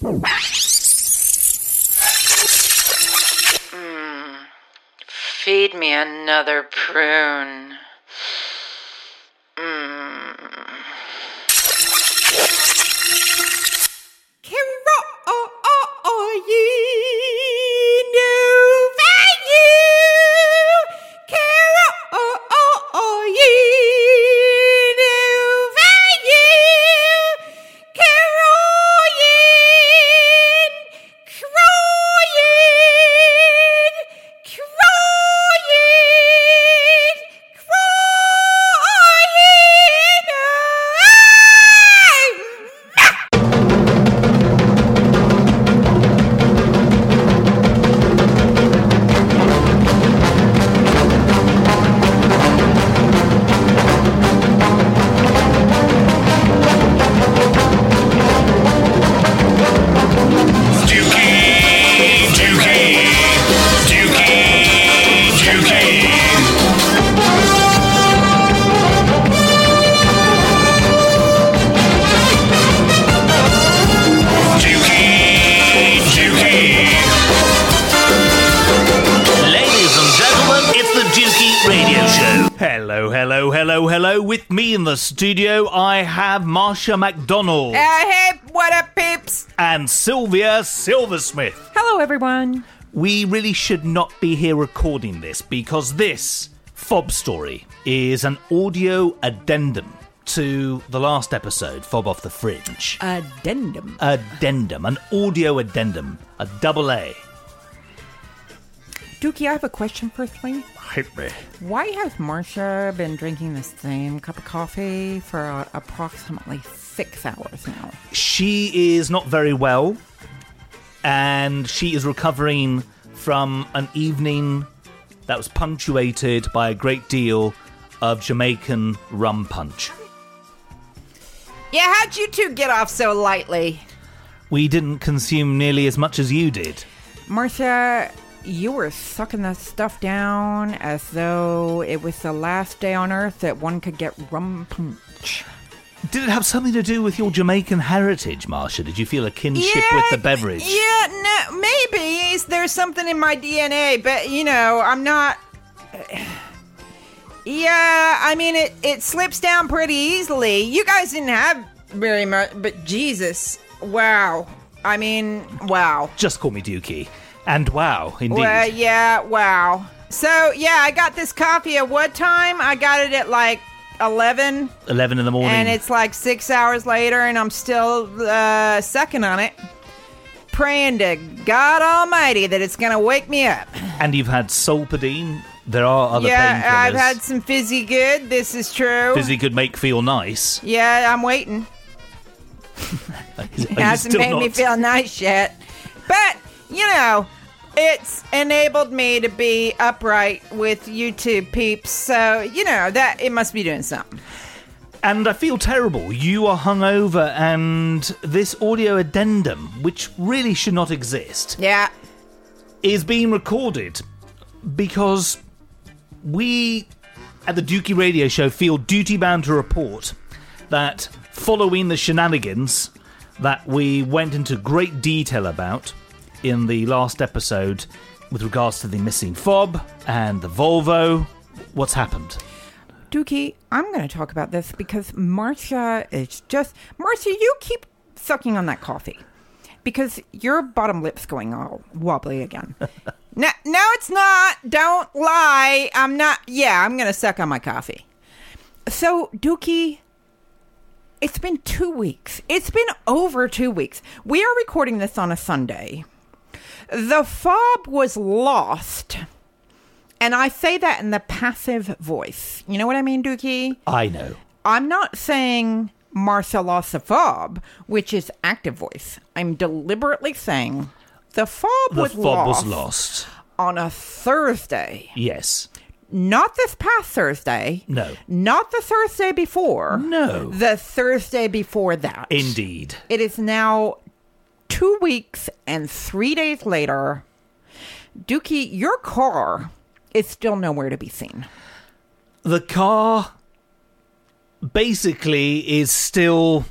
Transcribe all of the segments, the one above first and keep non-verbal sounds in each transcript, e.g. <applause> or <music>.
Hmm. Feed me another prune. Hello, hello, hello, hello. With me in the studio, I have Marsha MacDonald hey, what up, peeps? and Sylvia Silversmith. Hello, everyone. We really should not be here recording this because this fob story is an audio addendum to the last episode, Fob Off the Fringe. Addendum. Addendum, an audio addendum, a double A. Dukey, I have a question firstly. Hit me. Why has Marsha been drinking the same cup of coffee for uh, approximately six hours now? She is not very well, and she is recovering from an evening that was punctuated by a great deal of Jamaican rum punch. Yeah, how'd you two get off so lightly? We didn't consume nearly as much as you did. Marsha, you were sucking that stuff down as though it was the last day on earth that one could get rum punch. Did it have something to do with your Jamaican heritage, Marsha? Did you feel a kinship with the beverage? Yeah, no, maybe Is there's something in my DNA, but you know, I'm not. <sighs> Yeah, I mean it. It slips down pretty easily. You guys didn't have very much, but Jesus, wow. I mean, wow. Just call me Dukey. And wow, indeed. Well, yeah, wow. So yeah, I got this coffee at what time? I got it at like eleven. 11 in the morning. And it's like six hours later, and I'm still uh, sucking on it, praying to God Almighty that it's gonna wake me up. <clears throat> And you've had Solpadeine. There are other yeah. I've had some fizzy good. This is true. Fizzy could make feel nice. Yeah, I'm waiting. <laughs> It hasn't made me feel nice yet, but you know. It's enabled me to be upright with YouTube peeps, so you know that it must be doing something. And I feel terrible. You are hungover, and this audio addendum, which really should not exist, Yeah, is being recorded because we at the Dukey Radio Show feel duty bound to report that following the shenanigans that we went into great detail about in the last episode with regards to the missing fob and the Volvo, what's happened? Dukey, I'm going to talk about this because Marsha is just. Marsha, you keep sucking on that coffee because your bottom lip's going all wobbly again. <laughs> no, no, it's not. Don't lie. I'm not. Yeah, I'm going to suck on my coffee. So, Dukey, it's been two weeks. It's been over two weeks. We are recording this on a Sunday. The fob was lost. And I say that in the passive voice. You know what I mean, Dukey? I know. I'm not saying Martha lost the fob, which is active voice. I'm deliberately saying the fob, The was, fob lost was lost. on a Thursday. Yes. Not this past Thursday. No. Not the Thursday before. No. The Thursday before that. Indeed. It is now two weeks and three days later. Dukey, your car is still nowhere to be seen. the car basically is still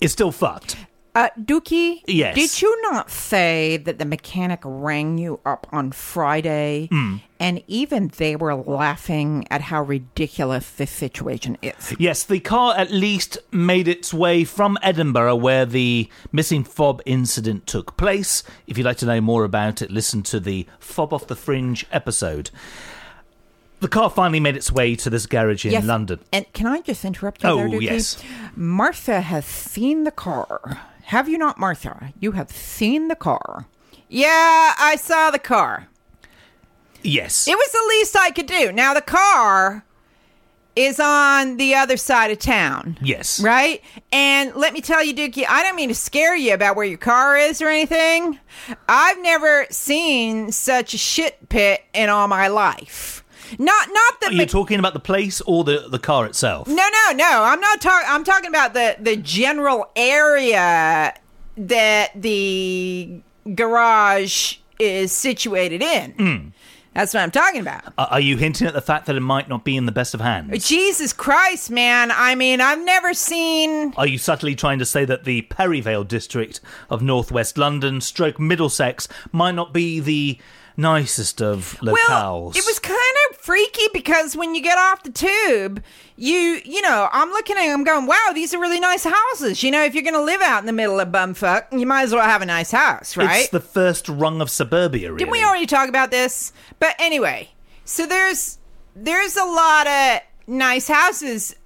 is still fucked. Uh, Dukey, Yes. did you not say that the mechanic rang you up on Friday Hmm. and even they were laughing at how ridiculous this situation is? Yes, the car at least made its way from Edinburgh, where the missing fob incident took place. If you'd like to know more about it, listen to the Fob Off the Fringe episode. The car finally made its way to this garage in Yes. London. And can I just interrupt you Oh, there, yes. Martha has seen the car. Have you not, Martha? You have seen the car. Yeah, I saw the car. Yes. It was the least I could do. Now the car is on the other side of town. yes. Right? And let me tell you, Dukey, I don't mean to scare you about where your car is or anything. I've never seen such a shit pit in all my life. Not not the Are you talking about the place or the, the car itself? no, no, no. I'm not talking. I'm talking about the the general area that the garage is situated in. Hmm. That's what I'm talking about. Are are you hinting at the fact that it might not be in the best of hands? Jesus Christ, man! I mean, I've never seen. Are you subtly trying to say that the Perivale district of northwest London, stroke Middlesex, might not be the nicest of locales? Well, it was kind of freaky because when you get off the tube, you you know, I'm looking at them going, wow, these are really nice houses. You know, if you're going to live out in the middle of bumfuck, you might as well have a nice house, right? It's the first rung of suburbia, really. Didn't we already talk about this? But anyway, so there's there's a lot of nice houses.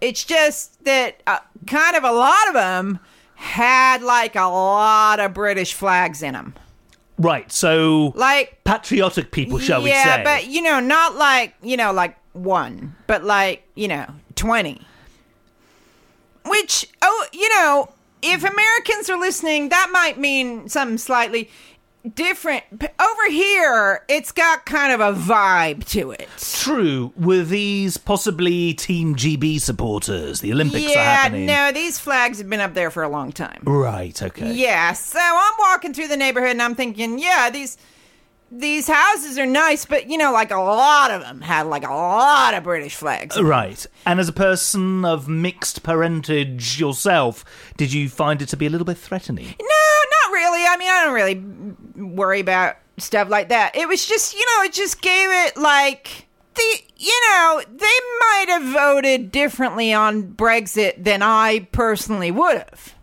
It's just that uh, kind of a lot of them had like a lot of British flags in them. Right, so Like patriotic people, shall we say? yeah, but you know, not like you know, like one, but like you know, twenty. Which oh, you know, if Americans are listening, that might mean something slightly different. Over here, it's got kind of a vibe to it. True, were these possibly Team GB supporters? The Olympics are yeah, happening. no, these flags have been up there for a long time. Right, okay. Yeah, so I'm walking through the neighborhood and I'm thinking, yeah, these these houses are nice, but you know, like a lot of them had like a lot of British flags. Right. And as a person of mixed parentage yourself, did you find it to be a little bit threatening? No, not really. I mean, I don't really worry about stuff like that. It was just, you know, it just gave it like the, you know, they might have voted differently on Brexit than I personally would have.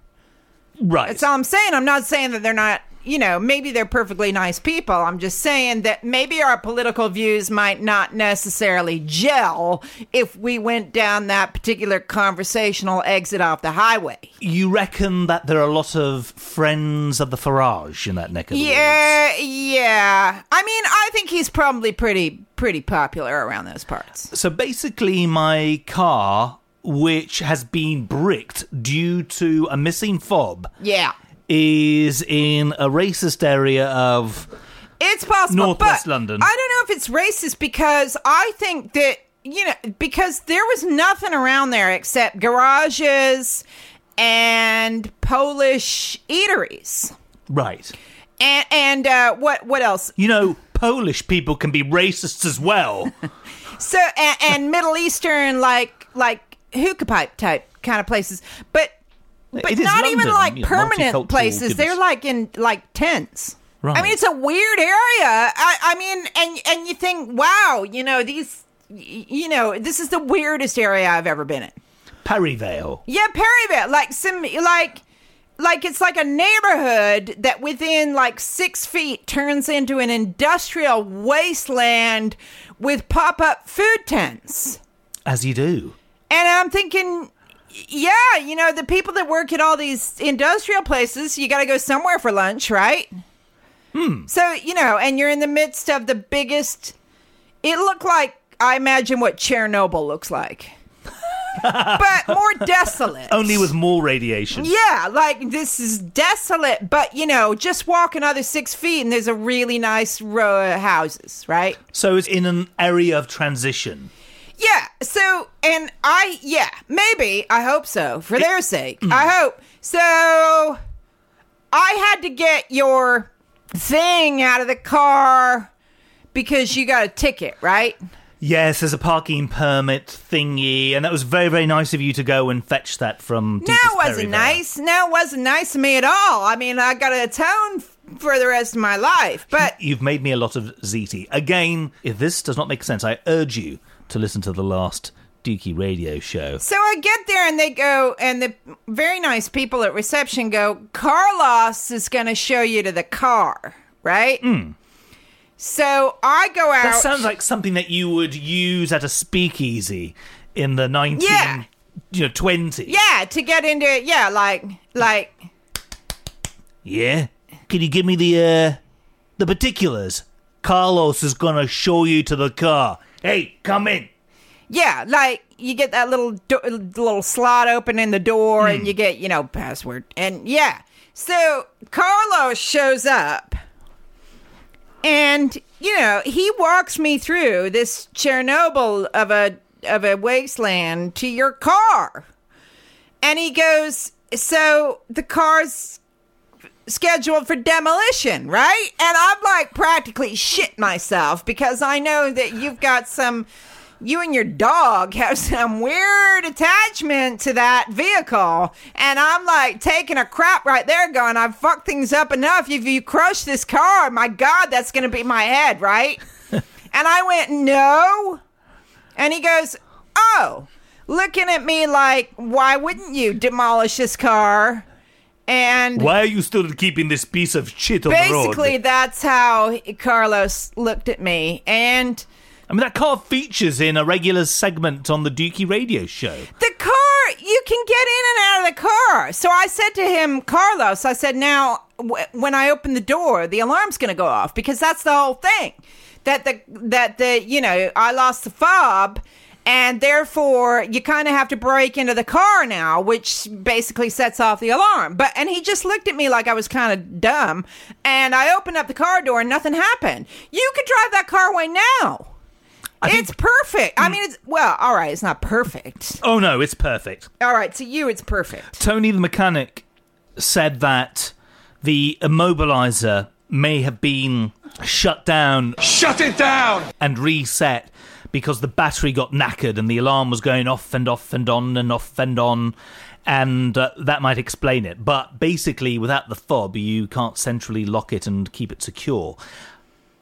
Right. That's all I'm saying. I'm not saying that they're not, you know, maybe they're perfectly nice people. I'm just saying that maybe our political views might not necessarily gel if we went down that particular conversational exit off the highway. you reckon that there are a lot of friends of the Farage in that neck of the woods? Yeah, yeah. I mean, I think he's probably pretty pretty popular around those parts. So basically, my car, which has been bricked due to a missing fob, Yeah. Is in a racist area of. It's possible. Northwest but London. I don't know if it's racist because I think that you know because there was nothing around there except garages and Polish eateries. Right. And and uh, what what else? You know, Polish people can be racists as well. <laughs> So and, and Middle Eastern like like hookah pipe type kind of places, but but It not even like you know, permanent places. goodness. They're like in like tents. Right. I mean, it's a weird area. I, I mean, and and you think, wow, you know these, you know, this is the weirdest area I've ever been in. Perivale. Yeah, Perryville, like some, like, like it's like a neighborhood that within like six feet turns into an industrial wasteland with pop up food tents. As you do. And I'm thinking, yeah, you know, the people that work at all these industrial places, you got to go somewhere for lunch, right? Hmm. So, you know, and you're in the midst of the biggest. It looked like, I imagine, what Chernobyl looks like, <laughs> but more desolate. Only with more radiation. Yeah, like this is desolate, but you know, just walk another six feet and there's a really nice row of houses, right? So it's in an area of transition. Yeah. So, and I, yeah, maybe, I hope so, for their sake. I mm. hope. So, I had to get your thing out of the car because you got a ticket, right? Yes, there's a parking permit thingy, and that was very, very nice of you to go and fetch that from. No, Deepest it wasn't nice. No, it wasn't nice of me at all. I mean, I got to atone f- for the rest of my life. But You've made me a lot of ziti. Again, if this does not make sense, I urge you to listen to the last Dukey radio show. so I get there and they go, and the very nice people at reception go, Carlos is going to show you to the car, right? So I go out. That sounds like something that you would use at a speakeasy in the 19, Yeah. you know, 20s. yeah, to get into it. Yeah, like, like, Yeah? Can you give me the, uh, the particulars? Carlos is gonna show you to the car. Hey, come in. Yeah, like you get that little do- little slot open in the door, and hmm. you get you know password, and yeah. So Carlos shows up, and you know he walks me through this Chernobyl of a of a wasteland to your car, and he goes, "So the car's scheduled for demolition, right? And I'm like practically shit myself because I know that you've got some, you and your dog have some weird attachment to that vehicle. And I'm like taking a crap right there going, I've fucked things up enough. If you crush this car, my God, that's going to be my head, right? <laughs> and I went, no. And he goes, oh, looking at me like, why wouldn't you demolish this car? And Why are you still keeping this piece of shit on basically the road? Basically, that's how Carlos looked at me and I mean, that car features in a regular segment on the Dukey radio show. the car you can get in and out of the car so i said to him carlos i said now w- when i open the door the alarm's going to go off because that's the whole thing that the that the you know i lost the fob and therefore you kind of have to break into the car now which basically sets off the alarm but and he just looked at me like i was kind of dumb and i opened up the car door and nothing happened you could drive that car away now think- it's perfect. I mean, it's well, all right. It's not perfect. Oh no, it's perfect. All right, to you, it's perfect. Tony the mechanic said that the immobilizer may have been shut down Shut it down! and reset because the battery got knackered and the alarm was going off and off and on and off and on and uh, that might explain it. But basically without the fob you can't centrally lock it and keep it secure.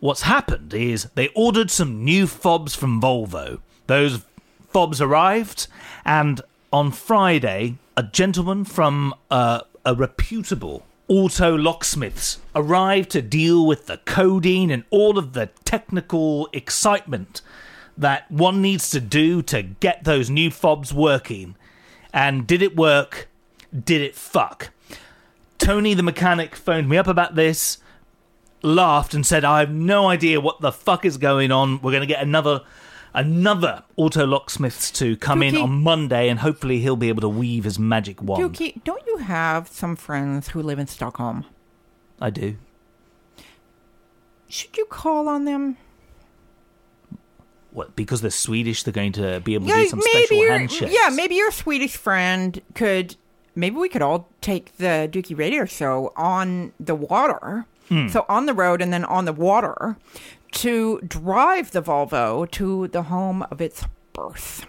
What's happened is they ordered some new fobs from Volvo. Those fobs arrived, and on Friday, a gentleman from uh, a reputable auto locksmiths arrived to deal with the coding and all of the technical excitement that one needs to do to get those new fobs working. And did it work? Did it fuck? Tony the mechanic phoned me up about this laughed and said, "I have no idea what the fuck is going on. We're going to get another." Another auto locksmiths to come in on Monday, and hopefully he'll be able to weave his magic wand. Dukey, don't you have some friends who live in Stockholm? I do. Should you call on them? What? Because they're Swedish, they're going to be able to do some special handshakes. yeah, maybe your Swedish friend could. Maybe we could all take the Dukey Radio Show on the water, Hmm. so on the road and then on the water, to drive the Volvo to the home of its birth.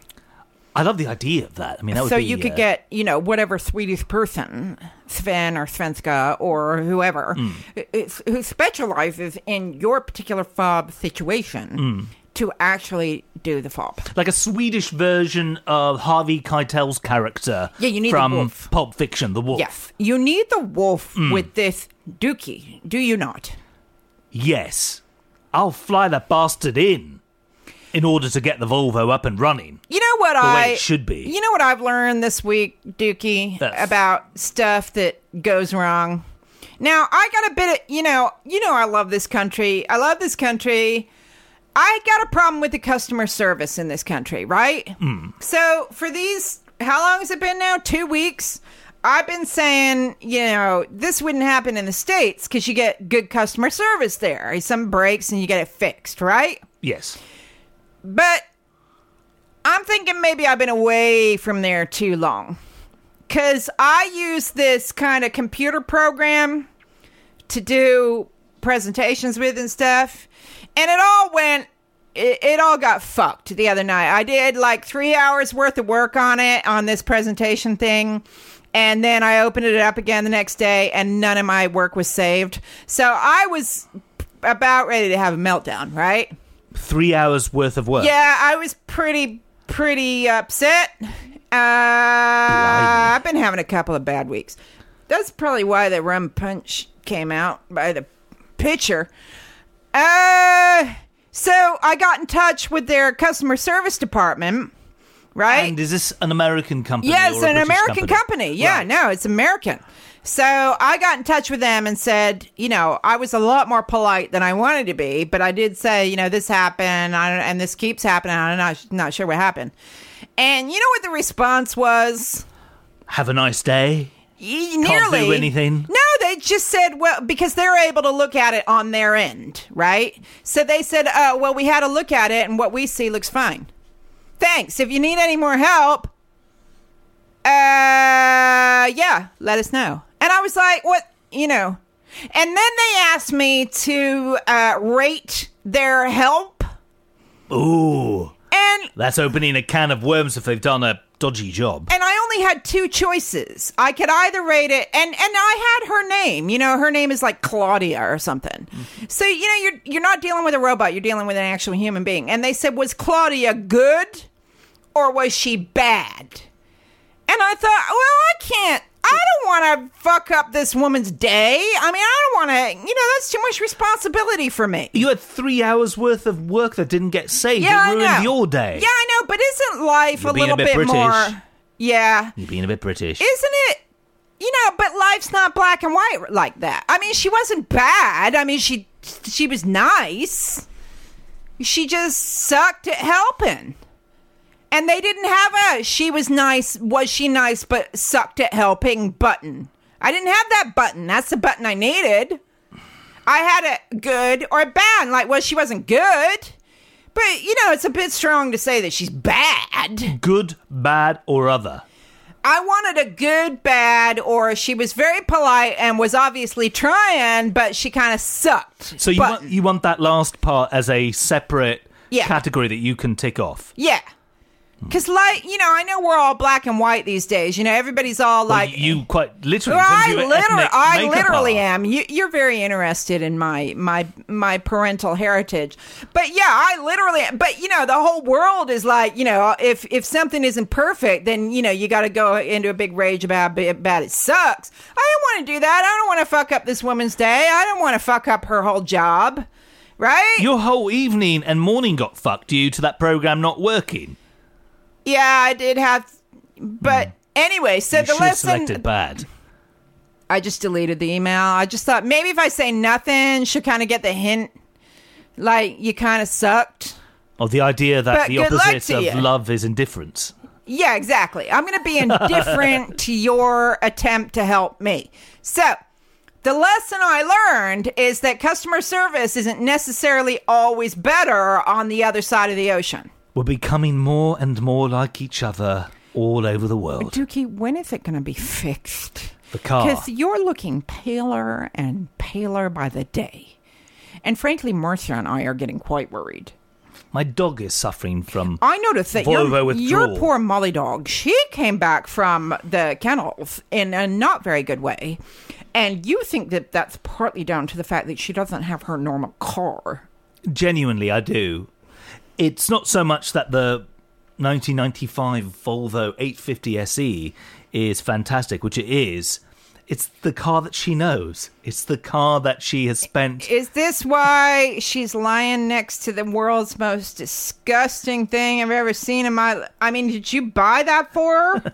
I love the idea of that. I mean, that would so be, you could uh, get you know whatever Swedish person, Sven or Svenska or whoever, it's, who specializes in your particular fob situation Hmm. To actually do the fob. like a Swedish version of Harvey Keitel's character. Yeah, you need the from wolf. Pulp Fiction, the wolf. Yes, you need the wolf Hmm. with this Dukey, do you not? Yes, I'll fly that bastard in in order to get the Volvo up and running. You know what I it should be. You know what I've learned this week, Dukey, about stuff that goes wrong. Now I got a bit of you know you know I love this country. I love this country. I got a problem with the customer service in this country, right? Hmm. So for these, how long has it been now? Two weeks. I've been saying, you know, this wouldn't happen in the states because you get good customer service there. Some breaks and you get it fixed, right? Yes. But I'm thinking maybe I've been away from there too long. Because I use this kind of computer program to do presentations with and stuff. And it all went it, it all got fucked the other night. I did like three hours worth of work on it on this presentation thing. And then I opened it up again the next day, and none of my work was saved. So I was about ready to have a meltdown, right? Three hours worth of work. Yeah, I was pretty, pretty upset. Uh, I've been having a couple of bad weeks. That's probably why the rum punch came out by the pitcher. Uh, so I got in touch with their customer service department, right? And is this an American company? Yeah, or it's a an British American company. Yeah, Right. no, it's American. So I got in touch with them and said, you know, I was a lot more polite than I wanted to be, but I did say, you know, this happened and this keeps happening. I'm not, not sure what happened. And you know what the response was? Have a nice day. Y- Can't Nearly do anything. No, they just said, well, because they're able to look at it on their end, right? So they said, uh, well, we had a look at it, and what we see looks fine. Thanks. If you need any more help, uh, yeah, let us know. And I was like, what, you know? And then they asked me to uh, rate their help, Ooh, and that's opening a can of worms if they've done a dodgy job. and I only had two choices. I could either rate it, and and I had her name. You know, her name is like Claudia or something. So you know, you're you're not dealing with a robot. You're dealing with an actual human being. And they said, was Claudia good, or was she bad? And I thought, well, I can't. I don't want to fuck up this woman's day. I mean, I don't want to. You know, that's too much responsibility for me. You had three hours worth of work that didn't get saved. Yeah, it ruined I know. your day. Yeah, I know, but isn't life You're a being a little bit bit British. more? Yeah. You're being a bit British. Isn't it? You know, but life's not black and white like that. I mean, she wasn't bad. I mean, she she was nice. She just sucked at helping. And they didn't have a she was nice, was she nice but sucked at helping button. I didn't have that button. That's the button I needed. I had a good or a bad. Like, well, she wasn't good. But, you know, it's a bit strong to say that she's bad. Good, bad, or other. I wanted a good, bad, or she was very polite and was obviously trying, but she kind of sucked. So you But- want you want that last part as a separate Yeah. category that you can tick off. yeah. Because, like, you know, I know we're all black and white these days. You know, everybody's all Well, like. you quite literally. Well, I literally, I literally am. You, you're very interested in my my my parental heritage, but yeah, I literally. But you know, the whole world is like, you know, if if something isn't perfect, then you know you got to go into a big rage about bad it sucks. I don't want to do that. I don't want to fuck up this woman's day. I don't want to fuck up her whole job, right? Your whole evening and morning got fucked due to that program not working. Yeah, I did have, but. Anyway, so. You the lesson selected bad. I just deleted the email. I just thought maybe if I say nothing, she'll kind of get the hint. Like you kind of sucked. Or the idea that But the opposite of you. love is indifference. Yeah, exactly. I'm going to be indifferent <laughs> to your attempt to help me. So, the lesson I learned is that customer service isn't necessarily always better on the other side of the ocean. We're becoming more and more like each other all over the world. Dukey, when is it going to be fixed? The car. Because you're looking paler and paler by the day. And frankly, Marsha and I are getting quite worried. My dog is suffering from. I noticed that your, your poor Molly dog, she came back from the kennels in a not very good way. And you think that that's partly down to the fact that she doesn't have her normal car. Genuinely, I do. It's not so much that the 1995 Volvo 850 SE is fantastic, which it is. It's the car that she knows. It's the car that she has spent. Is this why she's lying next to the world's most disgusting thing I've ever seen in my I mean, did you buy that for her?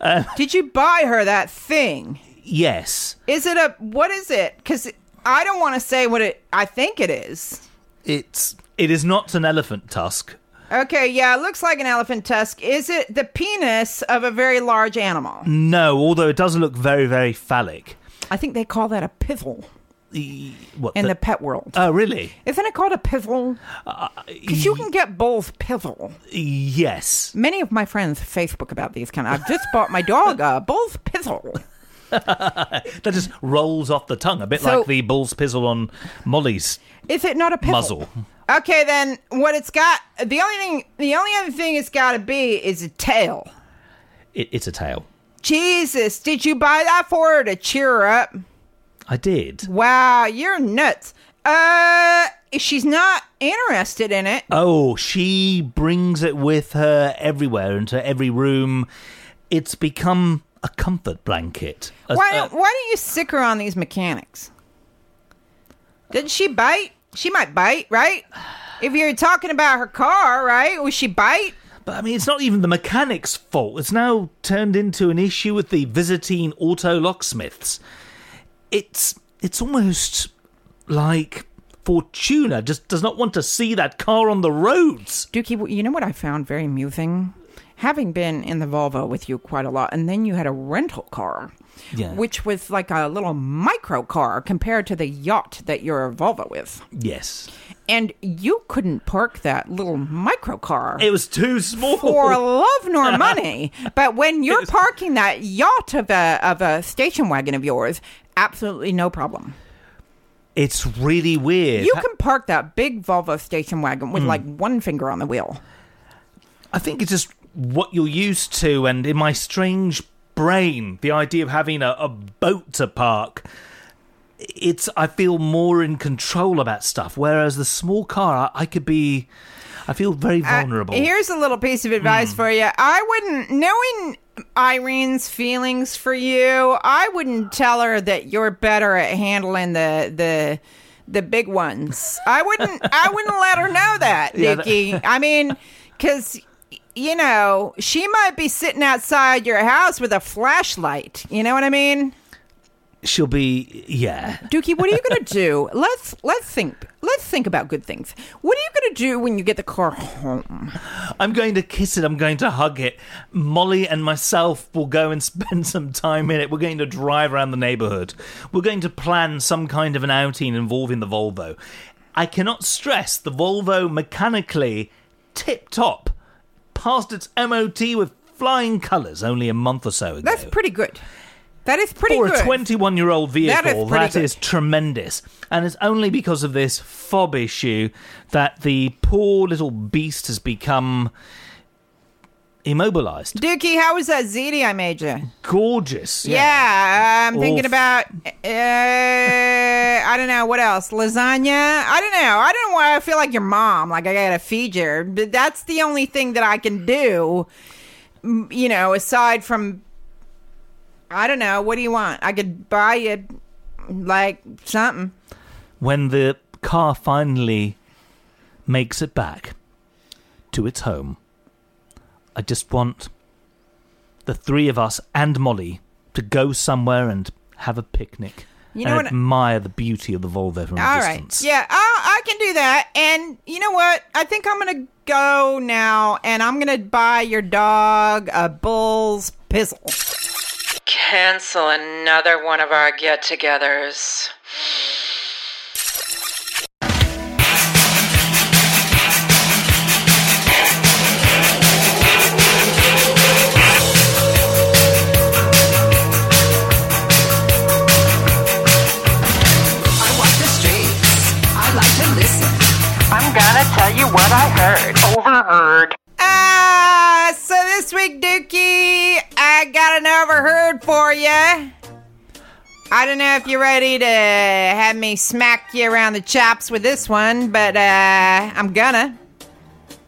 Uh, <laughs> did you buy her that thing? Yes, Is it a what is it? Cuz I don't want to say what it I think it is. It's it is not an elephant tusk. Okay, yeah, it looks like an elephant tusk. Is it the penis of a very large animal? No, although it does look very, very phallic. I think they call that a pivel What in the, the- pet world. Oh, really? Isn't it called a pivel? Uh, because you can get both pivel. Yes. Many of my friends Facebook about these kind. Of, I've just bought my dog a both pivel. <laughs> That just rolls off the tongue, a bit So- like the bull's pizzle on Molly's Is it not a pivel? muzzle. Okay, then what it's got the only thing the only other thing it's got to be is a tail. It, it's a tail. Jesus, did you buy that for her to cheer her up? I did. Wow, you're nuts. Uh, she's not interested in it, Oh, she brings it with her everywhere, into every room. It's become a comfort blanket. A- why a- don't why don't you sick her on these mechanics? Didn't she bite? She might bite, right? If you're talking about her car, right? Will she bite? But I mean, it's not even the mechanic's fault. It's now turned into an issue with the visiting auto locksmiths. It's it's almost like Fortuna just does not want to see that car on the roads. Dukey, you know what I found very amusing? Having been in the Volvo with you quite a lot, and then you had a rental car, Yeah. which was like a little micro car compared to the yacht that you're a Volvo with. Yes, And you couldn't park that little micro car. it was too small. for love nor <laughs> money. But when you're parking that yacht of a of a station wagon of yours, absolutely no problem. It's really weird. You can park that big Volvo station wagon with hmm. like one finger on the wheel. I think it's just what you're used to, and in my strange brain, the idea of having a, a boat to park. It's I feel more in control about stuff, whereas the small car, I, I could be. I feel very Uh, vulnerable. here's a little piece of advice Hmm. for you. I wouldn't, knowing Irene's feelings for you, I wouldn't tell her that you're better at handling the the the big ones. I wouldn't. I wouldn't let her know that, <laughs> Yeah, that- Nikki. I mean, because. You know, she might be sitting outside your house with a flashlight. You know what I mean? She'll be, yeah. Dukey, what are you gonna <laughs> do? Let's let's think. Let's think about good things. What are you gonna do when you get the car home? I'm going to kiss it. I'm going to hug it. Molly and myself will go and <laughs> spend some time in it. We're going to drive around the neighborhood. We're going to plan some kind of an outing involving the Volvo. I cannot stress the Volvo mechanically tip top, passed its MOT with flying colours only a month or so ago. That's pretty good. That is pretty For good. a 21 year old vehicle, that good. is tremendous. And it's only because of this fob issue that the poor little beast has become immobilized. Dukey, how was that ziti I made you? Gorgeous. Yeah, I'm thinking about. Uh, I don't know what else. Lasagna. I don't know. I don't know why I feel like your mom. Like I gotta feed you. But that's the only thing that I can do. m- You know, aside from. I don't know. What do you want? I could buy you like something. When the car finally makes it back to its home, I just want the three of us and Molly to go somewhere and have a picnic. You know and what- admire the beauty of the Volvo from a All right. distance. Yeah, I, I can do that. And you know what? I think I'm going to go now and I'm going to buy your dog a bull's pizzle. Cancel another one of our get togethers. What I heard. Overheard. Ah, so this week, Dukey, I got an overheard for you. I don't know if you're ready to have me smack you around the chops with this one, but uh, I'm gonna.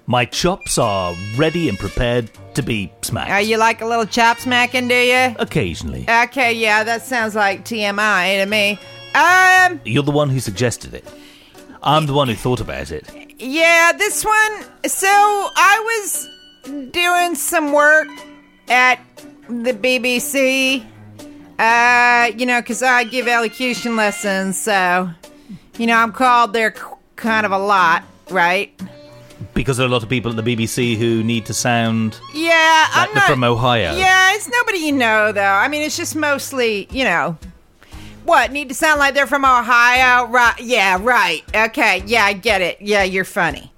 My chops are ready and prepared to be smacked. Uh, you like a little chop smacking, do you? Occasionally. Okay, yeah, that sounds like TMI to me. Um, You're the one who suggested it. I'm the one who thought about it. Yeah, this one. So I was doing some work at the BBC. Uh, you know, because I give elocution lessons, so you know I'm called there kind of a lot, right? Because there are a lot of people at the BBC who need to sound Yeah, like I'm not from Ohio. Yeah, it's nobody you know though. I mean, it's just mostly, you know, what need to sound like they're from Ohio, right? Yeah, right. Okay, yeah, I get it. Yeah, you're funny.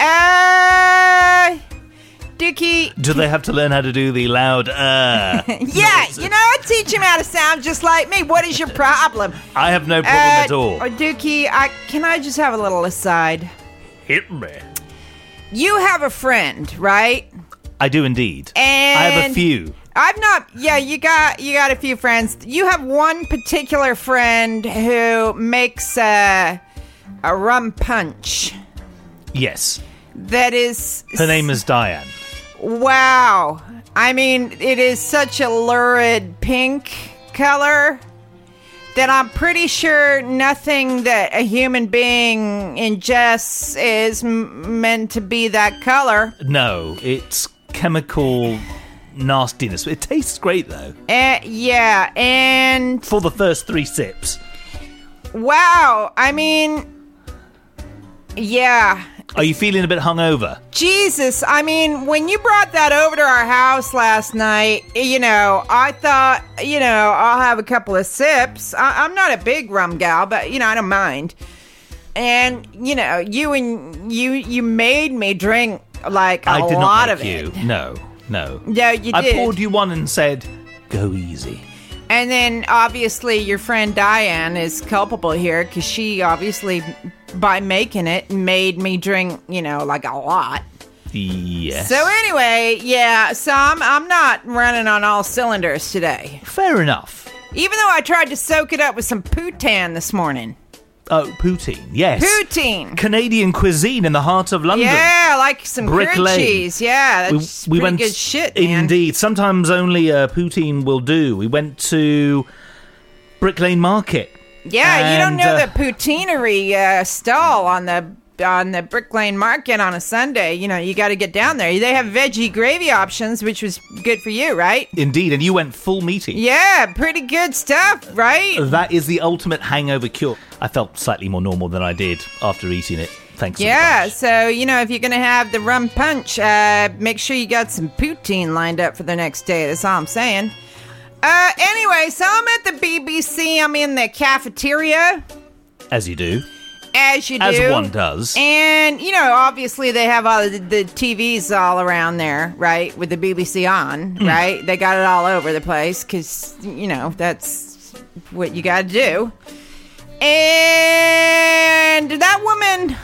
Uh, Dukey. Do they have to learn how to do the loud uh? <laughs> Yeah, you know, I teach him how to sound just like me. What is your problem? I have no problem Uh, at all. oh, Dukey, I can I just have a little aside? Hit me. You have a friend, right? I do indeed. And I have a few. I've not. Yeah, you got you got a few friends. You have one particular friend who makes a a rum punch Yes. that is Her name is Diane. wow. I mean, it is such a lurid pink color that I'm pretty sure nothing that a human being ingests is m- meant to be that color. No, it's chemical nastiness. It tastes great though. Uh, yeah, and For the first three sips. wow. I mean, yeah. Are you feeling a bit hungover? Jesus, I mean, when you brought that over to our house last night, you know, I thought, you know, I'll have a couple of sips. I- I'm not a big rum gal, but you know, I don't mind. And you know, you and you you made me drink like a I did lot not of you. it. No, no. Yeah, you I did. poured you one and said, "Go easy." And then obviously your friend Diane is culpable here because she obviously, by making it, made me drink, you know, like a lot. Yes. So anyway, yeah, so I'm, I'm not running on all cylinders today. fair enough. Even though I tried to soak it up with some poutine this morning. Oh, poutine. Yes. Poutine. Canadian cuisine in the heart of London. Yeah, I like some Brick Lane. cheese. Yeah, We, that's we pretty went good shit, man. Indeed. Sometimes only uh, poutine will do. We went to Brick Lane Market. Yeah, you don't know uh, the poutineery uh, stall on the on the Brick Lane Market on a Sunday. You know, you got to get down there. They have veggie gravy options, which was good for you, right? Indeed, and you went full meaty. Yeah, pretty good stuff, right? That is the ultimate hangover cure. I felt slightly more normal than I did after eating it. Thanks. Yeah, so you know, if you're gonna have the rum punch, uh, make sure you got some poutine lined up for the next day. That's all I'm saying. Uh, anyway, so I'm at the BBC. I'm in the cafeteria, As you do. As you do, As one does. And you know, obviously they have all the, the TVs all around there, right? With the BBC on, Hmm. right? They got it all over the place because you know that's what you got to do. And that woman,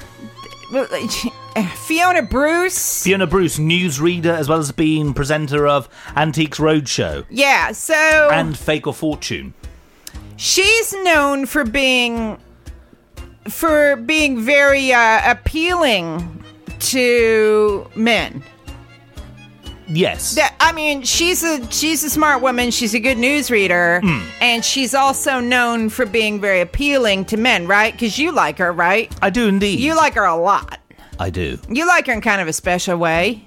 <laughs> Fiona Bruce. Fiona Bruce, newsreader as well as being presenter of Antiques Roadshow Yeah, so and Fake or Fortune. she's known for being for being very uh, appealing to men. Yes. That, I mean, she's a she's a smart woman. She's a good newsreader, Hmm. and she's also known for being very appealing to men, right? Because you like her, right? I do indeed. You like her a lot. I do. You like her in kind of a special way.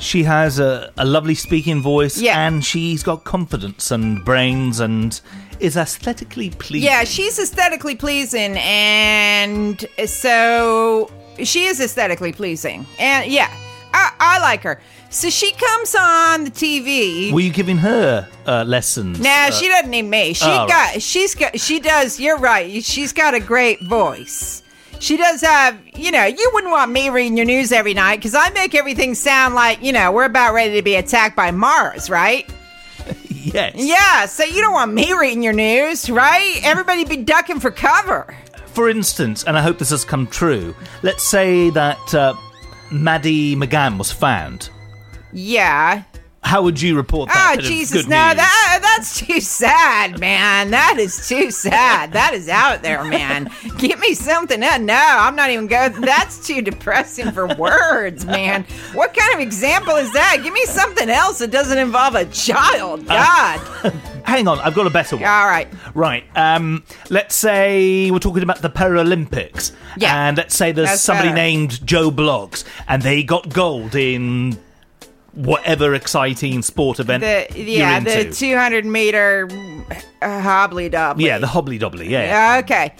She has a, a lovely speaking voice Yeah. and she's got confidence and brains and is aesthetically pleasing. Yeah, she's aesthetically pleasing, and so she is aesthetically pleasing, and yeah, I, I like her. So she comes on the TV. Were you giving her uh, lessons? Nah, Uh, she doesn't need me. She oh, got, right. she's got, she does. You're right. She's got a great voice. She does have, you know, you wouldn't want me reading your news every night because I make everything sound like, you know, we're about ready to be attacked by Mars, right? Yes. Yeah, so you don't want me reading your news, right? Everybody be ducking for cover. For instance, and I hope this has come true, let's say that uh, Maddie McCann was found. Yeah. How would you report that? Oh Jesus! No, news? that uh, that's too sad, man. That is too sad. That is out there, man. Give me something else. No, I'm not even going. That's too depressing for words, man. What kind of example is that? Give me something else that doesn't involve a child. Uh, God. <laughs> Hang on, I've got a better one. All right. Right. Um, let's say we're talking about the Paralympics. Yeah. And let's say there's That's somebody better. named Joe Bloggs and they got gold in whatever exciting sport event The yeah, the 200 meter uh, hobbly dobbly. yeah, the hobbly dobbly, yeah. Okay.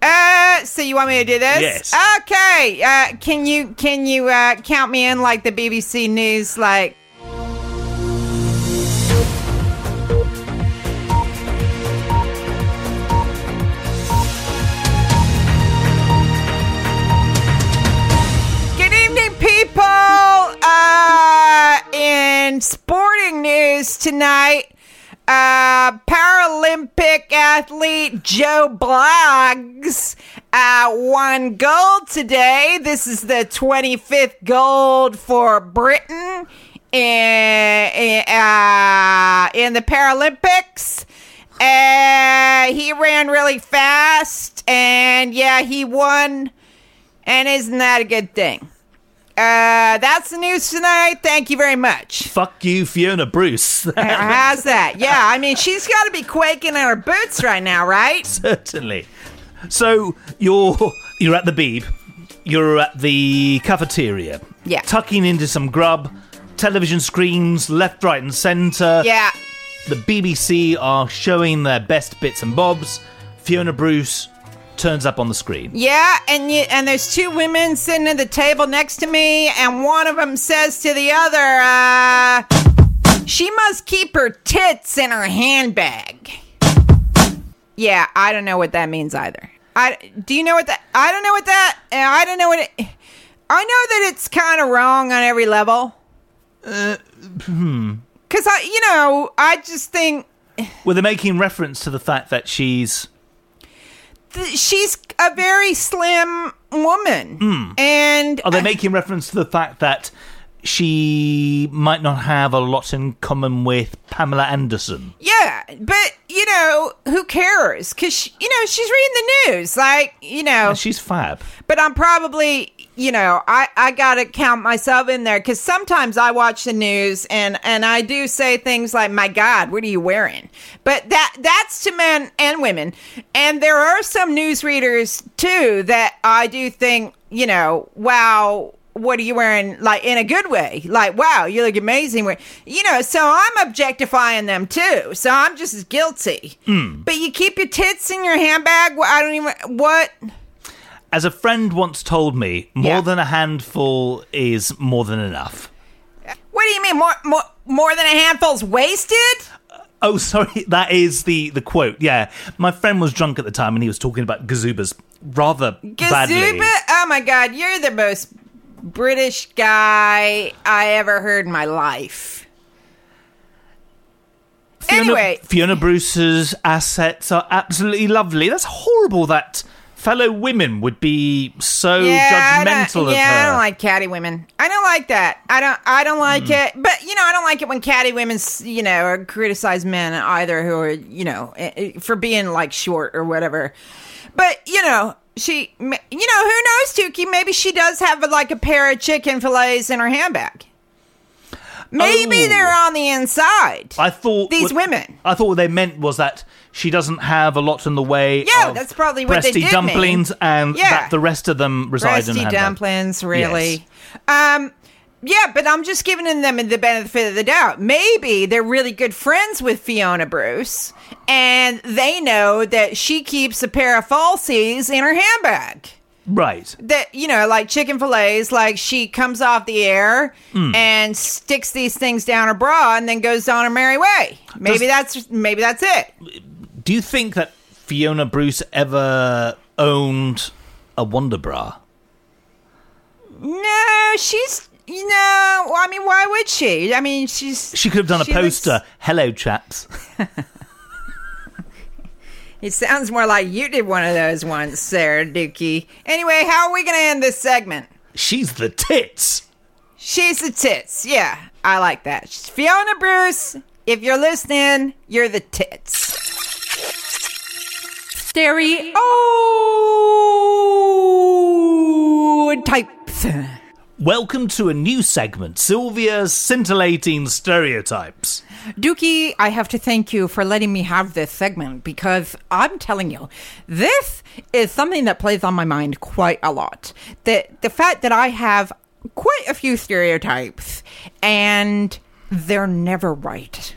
Uh, so you want me to do this? Yes. Okay. Uh, can you can you uh, count me in like the BBC News like? Tonight, uh, Paralympic athlete Joe Bloggs uh, won gold today. This is the 25th gold for Britain in, uh, in the Paralympics. Uh, he ran really fast, and yeah, he won. And isn't that a good thing? Uh, that's the news tonight. Thank you very much. Fuck you, Fiona Bruce. <laughs> How's that? Yeah, I mean, she's got to be quaking in her boots right now, right? Certainly. So you're you're at the Beeb. You're at the cafeteria. Yeah. Tucking into some grub. Television screens left, right, and centre. Yeah. The BBC are showing their best bits and bobs. Fiona Bruce turns up on the screen. Yeah, and you, and there's two women sitting at the table next to me, and one of them says to the other, uh, "She must keep her tits in her handbag." Yeah, I don't know what that means either. I do you know what that? I don't know what that. I don't know what it. I know that it's kind of wrong on every level. Uh, hmm. Cause I, you know, I just think Well, they're making reference to the fact that she's th- she's a very slim woman, hmm. and Are they making reference to the fact that she might not have a lot in common with Pamela Anderson? Yeah, but you know, who cares? Because you know she's reading the news, like you know. She's fab. But I'm probably, you know, I I gotta count myself in there because sometimes I watch the news and and I do say things like, "My God, what are you wearing?" But that that's to men and women, and there are some news readers too that I do think, you know, wow what are you wearing like in a good way like wow you look amazing you know so i'm objectifying them too so i'm just as guilty hmm. but you keep your tits in your handbag i don't even what As a friend once told me, more Yeah. than a handful is more than enough. what do you mean more more more than a handful's wasted uh, Oh, <laughs> sorry, that is the the quote. Yeah, my friend was drunk at the time and he was talking about gazubas rather badly. Gazuba? oh my god you're the most british guy i ever heard in my life Fiona, Anyway. Fiona Bruce's assets are absolutely lovely. That's horrible that fellow women would be so don't- judgmental of yeah, her. I don't like catty women. I don't like that. I don't. I don't like Hmm. it. But you know, I don't like it when catty women, you know, or criticize men either who are, you know, eh, eh, for being like short or whatever. But you know, she, you know, who knows, Dukey? Maybe she does have like a pair of chicken fillets in her handbag. Maybe Oh. they're on the inside. I thought These what- women. I thought what they meant was that she doesn't have a lot in the way. Yeah, of that's probably what they did dumplings, mean. and Yeah. that the rest of them reside in Breasty her handbag. dumplings, really. Um, yeah, but I'm just giving them the benefit of the doubt. Maybe they're really good friends with Fiona Bruce, and they know that she keeps a pair of falsies in her handbag. Right. That you know, like chicken fillets, like she comes off the air Hmm. and sticks these things down her bra and then goes on her merry way. Maybe that's maybe that's it. Do you think that Fiona Bruce ever owned a Wonder Bra? No, she's you know. I mean, why would she? I mean, she's She could have done a She looks- poster. Hello, chaps. <laughs> It sounds more like you did one of those once, Sarah Dukey. Anyway, how are we going to end this segment? She's the tits. She's the tits. Yeah, I like that. Fiona Bruce, if you're listening, you're the tits. Stereotypes. Welcome to a new segment, Sylvia's scintillating stereotypes. Dukey, I have to thank you for letting me have this segment because I'm telling you, this is something that plays on my mind quite a lot. The the fact that I have quite a few stereotypes and they're never right.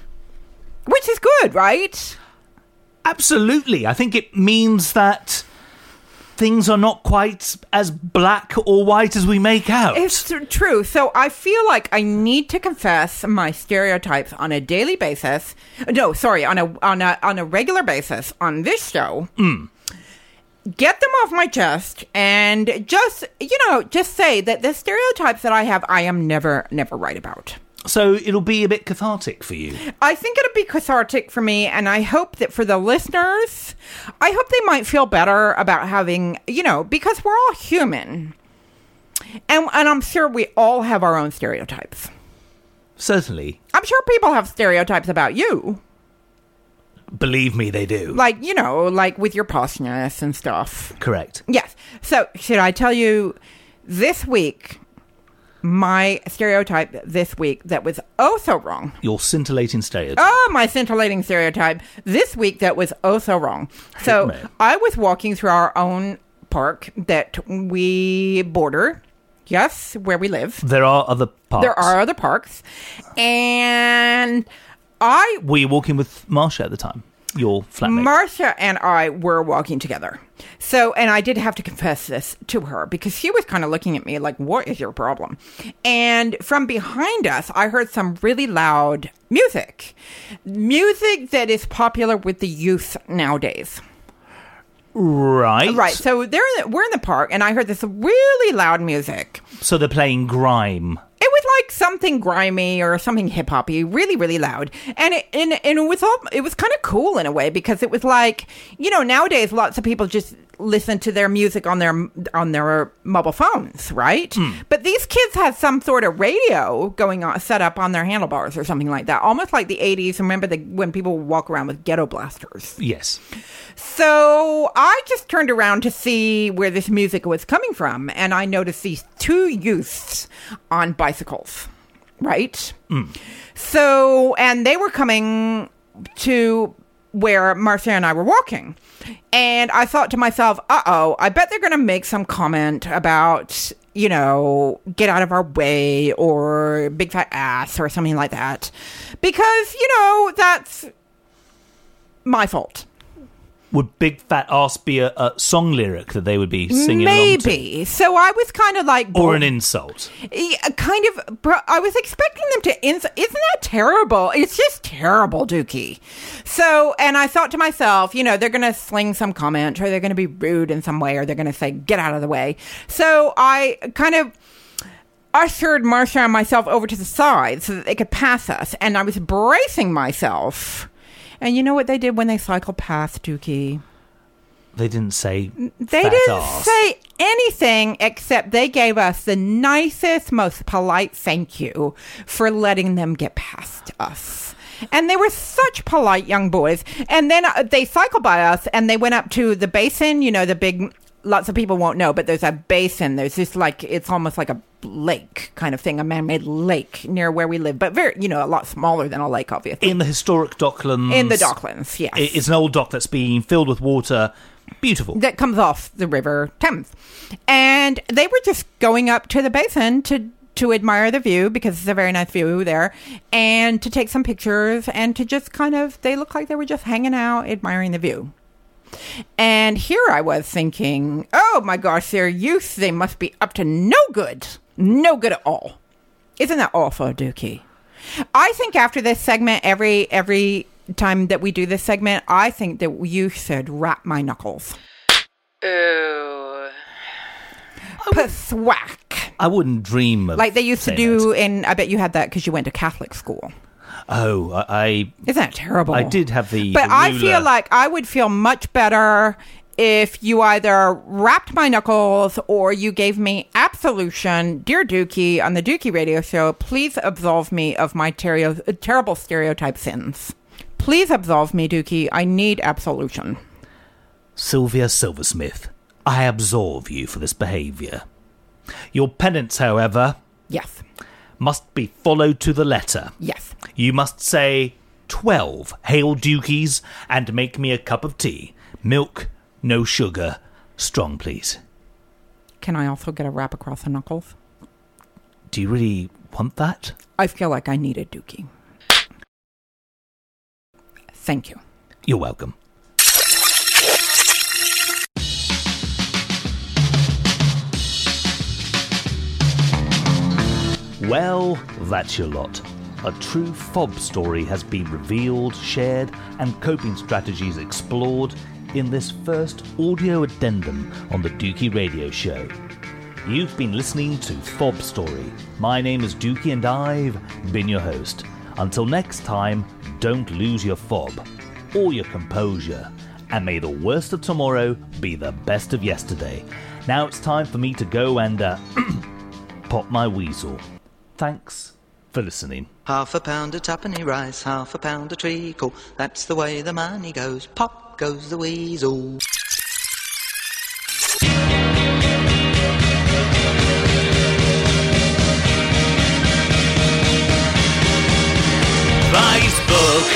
Which is good, right? Absolutely. I think it means that things are not quite as black or white as we make out. It's tr- true. So I feel like I need to confess my stereotypes on a daily basis. No, sorry, on a on a on a regular basis on this show. Mm. Get them off my chest and just you know just say that the stereotypes that I have, I am never never right about. So it'll be a bit cathartic for you. I think it'll be cathartic for me, and I hope that for the listeners, I hope they might feel better about having, you know, because we're all human. And, and I'm sure we all have our own stereotypes. Certainly. I'm sure people have stereotypes about you. Believe me, they do. Like, you know, like with your poshness and stuff. Correct. Yes. So, should I tell you this week, my stereotype this week that was oh so wrong? Your scintillating stereotype. Oh, my scintillating stereotype this week that was oh so wrong. So. I was walking through our own park that we border. Yes, where we live. There are other parts. There are other parks. And I Were you walking with Marsha at the time? Your flatmate? Marsha and I were walking together. So, and I did have to confess this to her because she was kind of looking at me like, what is your problem? And from behind us, I heard some really loud music. Music that is popular with the youth nowadays. right. Right. So they're in the, we're in the park and I heard this really loud music. So they're playing grime. Like something grimy or something hip hoppy, really, really loud, and it and, and it was all it was kind of cool in a way because it was like you know nowadays lots of people just listen to their music on their on their mobile phones, right? Hmm. But these kids had some sort of radio going on set up on their handlebars or something like that, almost like the '80s. Remember the when people walk around with ghetto blasters? Yes. So I just turned around to see where this music was coming from, and I noticed these two youths on bicycles, right? Hmm. So, and they were coming to where Marsha and I were walking. And I thought to myself, uh oh, I bet they're going to make some comment about, you know, get out of our way or big fat ass or something like that. Because, you know, that's my fault. Would Big Fat Ass be a, a song lyric that they would be singing? Maybe. So I was kind of like, Or an insult? Yeah, kind of. I was expecting them to. Ins- Isn't that terrible? It's just terrible, Dukey. So, and I thought to myself, you know, they're going to sling some comment, or they're going to be rude in some way, or they're going to say, "Get out of the way." So I kind of ushered Marsha and myself over to the side so that they could pass us, and I was bracing myself. And you know what they did when they cycled past Dukey? They didn't say They didn't ass. say anything except they gave us the nicest, most polite thank you for letting them get past us. And they were such polite young boys. And then uh, they cycled by us and they went up to the basin, you know, the big, lots of people won't know, but there's a basin. There's this like, it's almost like a lake kind of thing, a man made lake near where we live, but very, you know, a lot smaller than a lake, obviously. in the historic Docklands. In the Docklands, yes. It's an old dock that's been filled with water. Beautiful. that comes off the river Thames. And they were just going up to the basin to to admire the view because it's a very nice view there and to take some pictures and to just kind of they look like they were just hanging out admiring the view. And here I was thinking, "Oh my gosh, they're youth. They must be up to no good. No good at all." Isn't that awful, Dukey? I think after this segment, every every time that we do this segment, I think that you should wrap my knuckles. Ooh. Thwack. I wouldn't dream of Like they used to do that. in, I bet you had that because you went to Catholic school. Oh, I, I Isn't that terrible? I did have the. But the I feel like I would feel much better if you either wrapped my knuckles or you gave me absolution. Dear Dukey, on the Dukey radio show, please absolve me of my ter- terrible stereotype sins. Please absolve me, Dukey. I need absolution. Sylvia Silversmith, I absolve you for this behaviour. Your penance, however, Yes. Must be followed to the letter. Yes. You must say twelve hail dukies and make me a cup of tea. Milk, no sugar. Strong, please. Can I also get a wrap across the knuckles? Do you really want that? I feel like I need a Dukey. Thank you. You're welcome. Well, that's your lot. A true fob story has been revealed, shared, and coping strategies explored in this first audio addendum on the Dukey Radio Show. You've been listening to Fob Story. My name is Dukey and I've been your host. Until next time, don't lose your fob or your composure. And may the worst of tomorrow be the best of yesterday. Now it's time for me to go and uh, <clears throat> pop my weasel. Thanks for listening. Half a pound of tuppenny rice, half a pound of treacle. That's the way the money goes. Pop goes the weasel. Facebook.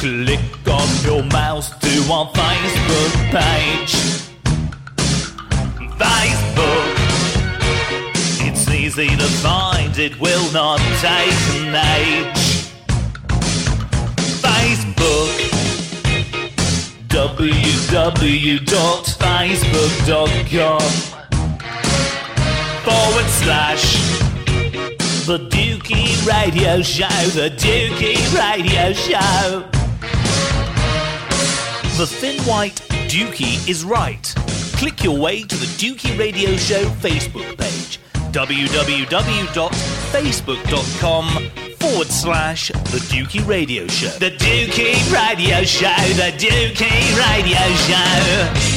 Click on your mouse to our Facebook page. Easy to find, it will not take an age. Facebook. www.facebook.com forward slash the Dukey Radio Show, the Dukey Radio Show. The thin white Dukey is right. Click your way to the Dukey Radio Show Facebook page, www.facebook.com forward slash the Dukey Radio Show. The Dukey Radio Show, the Dukey Radio Show.